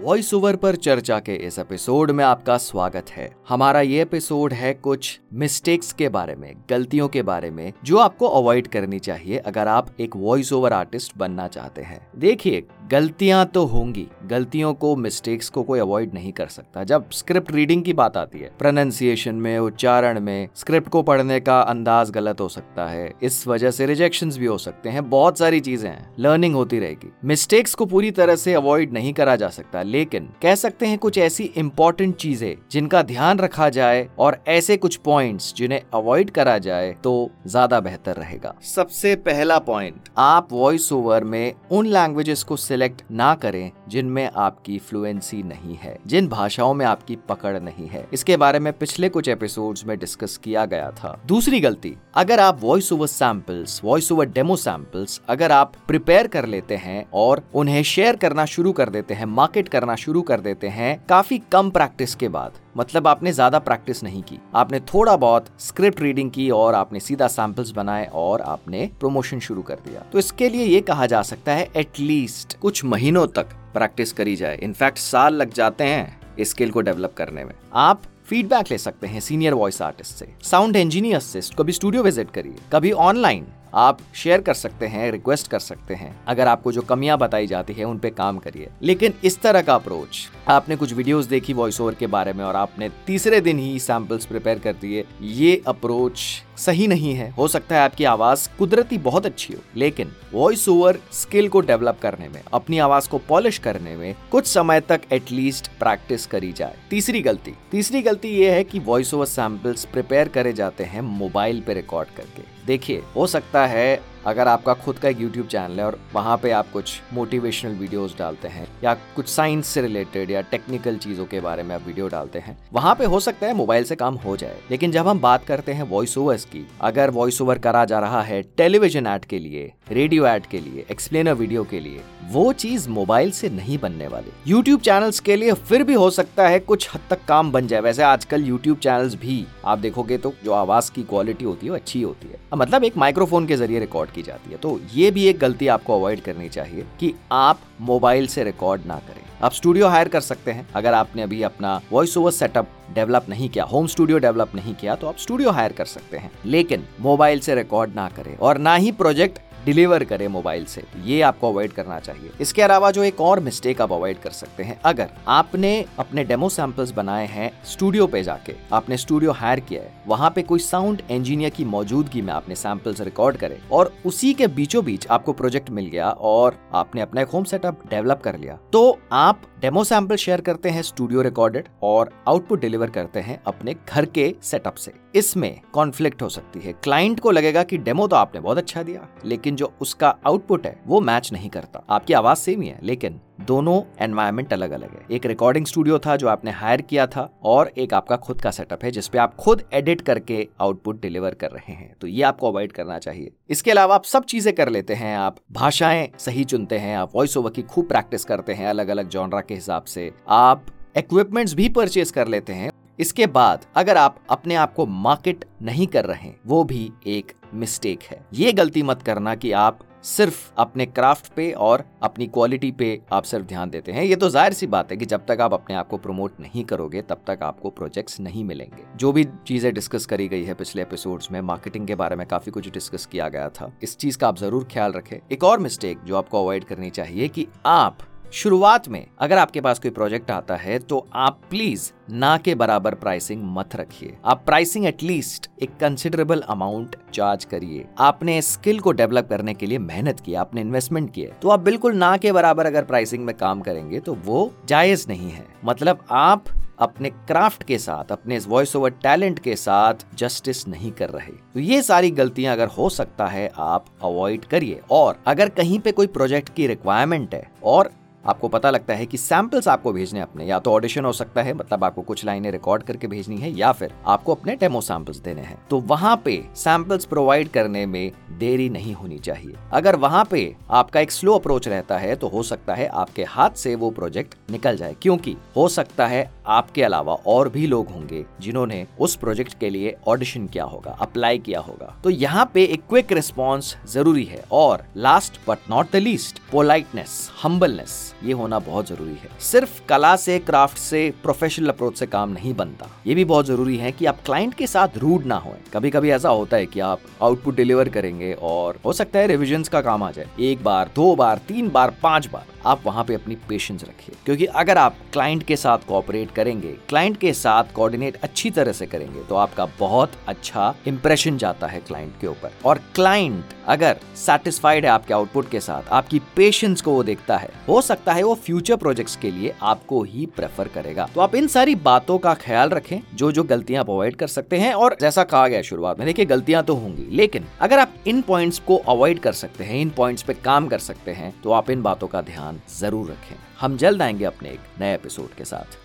Voice over पर चर्चा के इस एपिसोड में आपका स्वागत है। हमारा ये एपिसोड है कुछ मिस्टेक्स के बारे में, गलतियों के बारे में, जो आपको अवॉइड करनी चाहिए अगर आप एक वॉइस ओवर आर्टिस्ट बनना चाहते हैं। देखिए गलतियाँ तो होंगी गलतियों को मिस्टेक्स को कोई अवॉइड नहीं कर सकता। जब स्क्रिप्ट रीडिंग की बात आती है प्रोनाउंसिएशन में उच्चारण में स्क्रिप्ट को पढ़ने का अंदाज गलत हो सकता है। इस वजह से रिजेक्शन भी हो सकते हैं। बहुत सारी चीज़ें हैं। लर्निंग होती रहेगी। मिस्टेक्स को पूरी तरह से अवॉइड नहीं करा जा सकता। लेकिन कह सकते हैं कुछ ऐसी इंपॉर्टेंट चीज़ें जिनका ध्यान रखा जाए और ऐसे कुछ पॉइंट्स जिन्हें अवॉइड करा जाए तो ज़्यादा बेहतर रहेगा। सबसे पहला पॉइंट आप वॉइस ओवर में उन लैंग्वेजेस को सिलेक्ट ना करें जिनमें आपकी फ्लुएंसी नहीं है, जिन भाषाओं में आपकी पकड़ नहीं है। इसके बारे में पिछले कुछ एपिसोड्स में डिस्कस किया गया था। दूसरी गलती, अगर आप voice over samples voice over demo samples अगर आप प्रिपेयर कर लेते हैं और उन्हें शेयर करना शुरू कर देते हैं मार्केट करना शुरू कर देते हैं, काफ़ी कम प्रैक्टिस के बाद। मतलब आपने ज़्यादा प्रैक्टिस नहीं की। आपने थोड़ा बहुत स्क्रिप्ट रीडिंग की और आपने सीधा सैंपल्स बनाए और आपने प्रमोशन शुरू कर दिया। तो इसके लिए ये कहा जा सकता है एटलीस्ट कुछ महीनों तक प्रैक्टिस करी जाए। इनफैक्ट साल लग जाते हैं स्किल को डेवलप करने में। आप फीडबैक ले सकते हैं सीनियर वॉइस आर्टिस्ट से साउंड इंजीनियर से कभी स्टूडियो विज़िट करिए। कभी ऑनलाइन आप शेयर कर सकते हैं रिक्वेस्ट कर सकते हैं, अगर आपको जो कमियाँ बताई जाती है उन पे काम करिए। लेकिन इस तरह का अप्रोच आपने कुछ वीडियोस देखी वॉइस ओवर के बारे में और आपने तीसरे दिन ही सैंपल्स प्रिपेयर कर दिए, ये अप्रोच सही नहीं है। हो सकता है आपकी आवाज़ कुदरती बहुत अच्छी हो, लेकिन वॉइस ओवर स्किल को डेवलप करने में, अपनी आवाज़ को पॉलिश करने में कुछ समय तक एटलीस्ट प्रैक्टिस करी जाए। तीसरी गलती तीसरी गलती ये है कि वॉइस ओवर सैंपल्स प्रिपेयर करे जाते हैं मोबाइल पे रिकॉर्ड करके। देखिए, हो सकता है अगर आपका खुद का एक यूट्यूब चैनल है और वहाँ पे आप कुछ मोटिवेशनल वीडियोस डालते हैं, या कुछ साइंस से रिलेटेड या टेक्निकल चीज़ों के बारे में आप वीडियो डालते हैं, वहाँ पे हो सकता है मोबाइल से काम हो जाए। लेकिन जब हम बात करते हैं वॉइस ओवर्स की, अगर वॉइस ओवर करा जा रहा है टेलीविज़न एड के लिए रेडियो एड के लिए एक्सप्लेनर वीडियो के लिए, वो चीज़ मोबाइल से नहीं बनने वाली। यूट्यूब चैनल्स के लिए फिर भी हो सकता है कुछ हद तक काम बन जाए। वैसे आजकल यूट्यूब चैनल्स भी, आप देखोगे तो जो आवाज़ की क्वालिटी होती है, वो अच्छी होती है। मतलब एक माइक्रोफोन के ज़रिए रिकॉर्ड की जाती है। तो ये भी एक गलती आपको अवॉइड करनी चाहिए कि आप मोबाइल से रिकॉर्ड ना करें। आप स्टूडियो हायर कर सकते हैं। अगर आपने अभी अपना वॉइस ओवर सेटअप डेवलप नहीं किया होम स्टूडियो डेवलप नहीं किया तो आप स्टूडियो हायर कर सकते हैं। लेकिन मोबाइल से रिकॉर्ड ना करें और ना ही प्रोजेक्ट डिलीवर करे मोबाइल से। ये आपको अवॉइड करना चाहिए। इसके अलावा जो एक और मिस्टेक आप अवॉइड कर सकते हैं, अगर आपने अपने डेमो सैंपल्स बनाए हैं स्टूडियो पे जाके, आपने स्टूडियो हायर किया है, वहाँ पे कोई साउंड इंजीनियर की मौजूदगी में आपने सैंपल्स रिकॉर्ड करे और उसी के बीचों बीच आपको प्रोजेक्ट मिल गया और आपने अपना एक होम सेटअप डेवलप कर लिया तो आप डेमो सैंपल शेयर करते हैं स्टूडियो रिकॉर्डेड और आउटपुट डिलीवर करते हैं अपने घर के सेटअप से। इसमें कॉन्फ्लिक्ट हो सकती है। क्लाइंट को लगेगा कि डेमो तो आपने बहुत अच्छा दिया, लेकिन जो उसका आउटपुट है, वो मैच नहीं करता। आपकी आवाज़ सेम ही है, लेकिन दोनों एनवायरमेंट अलग अलग है। एक रिकॉर्डिंग स्टूडियो था जो आपने हायर किया था और एक आपका खुद का सेटअप है, जिसपे आप खुद एडिट करके आउटपुट डिलीवर कर रहे हैं। तो ये आपको अवॉइड करना चाहिए। इसके अलावा आप सब चीज़ें कर लेते हैं, आप भाषाएँ सही चुनते हैं, आप वॉइस ओवर की खूब प्रैक्टिस करते हैं अलग अलग जॉनरा के हिसाब से। आप इक्विपमेंट्स भी परचेज कर लेते हैं। इसके बाद अगर आप अपने आप को मार्केट नहीं कर रहे वो भी एक मिस्टेक है। ये गलती मत करना कि आप सिर्फ़ अपने क्राफ्ट पे और अपनी क्वालिटी पे आप सिर्फ़ ध्यान देते हैं। ये तो ज़ाहिर सी बात है कि जब तक आप अपने आप को प्रमोट नहीं करोगे, तब तक आपको प्रोजेक्ट्स नहीं मिलेंगे। जो भी चीज़ें डिस्कस करी गई है पिछले एपिसोड्स में मार्केटिंग के बारे में काफ़ी कुछ डिस्कस किया गया था। इस चीज़ का आप ज़रूर ख्याल रखें। एक और मिस्टेक जो आपको अवॉइड करनी चाहिए कि आप शुरुआत में अगर आपके पास कोई प्रोजेक्ट आता है तो आप प्लीज़ ना के बराबर प्राइसिंग मत रखिए। आप प्राइसिंग एटलीस्ट एक कंसिडरेबल अमाउंट चार्ज करिए। आपने स्किल को डेवलप करने के लिए मेहनत की, आपने इन्वेस्टमेंट किया तो आप बिल्कुल ना के बराबर अगर प्राइसिंग में काम करेंगे तो वो जायज़ नहीं है। मतलब आप अपने क्राफ्ट के साथ, अपने वॉइस ओवर टैलेंट के साथ जस्टिस नहीं कर रहे। तो ये सारी गलतियाँ अगर हो सकता है, आप अवॉइड करिए। और अगर कहीं पे कोई प्रोजेक्ट की रिक्वायरमेंट है, और आपको पता लगता है कि सैंपल्स आपको भेजने अपने, या तो ऑडिशन हो सकता है मतलब आपको कुछ लाइनें रिकॉर्ड करके भेजनी है, या फिर आपको अपने डेमो सैंपल्स देने हैं। तो वहाँ पे सैंपल्स प्रोवाइड करने में देरी नहीं होनी चाहिए। अगर वहाँ पे आपका एक स्लो अप्रोच रहता है तो हो सकता है आपके हाथ से वो प्रोजेक्ट निकल जाए। क्योंकि हो सकता है आपके अलावा और भी लोग होंगे जिन्होंने उस प्रोजेक्ट के लिए ऑडिशन किया होगा अप्लाई किया होगा। तो यहाँ पे एक क्विक रिस्पॉन्स ज़रूरी है, और last but not the least politeness humbleness ये होना बहुत ज़रूरी है। सिर्फ़ कला से, क्राफ्ट से प्रोफेशनल अप्रोच से काम नहीं बनता। ये भी बहुत ज़रूरी है कि आप क्लाइंट के साथ रूड ना हो कभी कभी ऐसा होता है कि आप आउटपुट डिलीवर करेंगे और हो सकता है रिविजन का काम आ जाए। एक बार, दो बार, तीन बार, पाँच बार। आप वहाँ पे अपनी पेशेंस रखिए। क्योंकि अगर आप क्लाइंट के साथ कोऑपरेट करेंगे क्लाइंट के साथ कोऑर्डिनेट अच्छी तरह से करेंगे तो आपका बहुत अच्छा इंप्रेशन जाता है क्लाइंट के ऊपर। और क्लाइंट अगर सेटिस्फाइड है आपके आउटपुट के साथ, आपकी पेशेंस को वो देखता है। हो सकता है वो फ्यूचर प्रोजेक्ट्स के लिए आपको ही प्रेफर करेगा। तो आप इन सारी बातों का ख्याल रखें जो जो गलतियाँ आप अवॉइड कर सकते हैं। और जैसा कहा गया शुरुआत में, देखिए, गलतियाँ तो होंगी, लेकिन अगर आप इन पॉइंट्स को अवॉइड कर सकते हैं, इन पॉइंट्स पे काम कर सकते हैं तो आप इन बातों का ध्यान ज़रूर रखें। हम जल्द आएँगे अपने एक नए एपिसोड के साथ।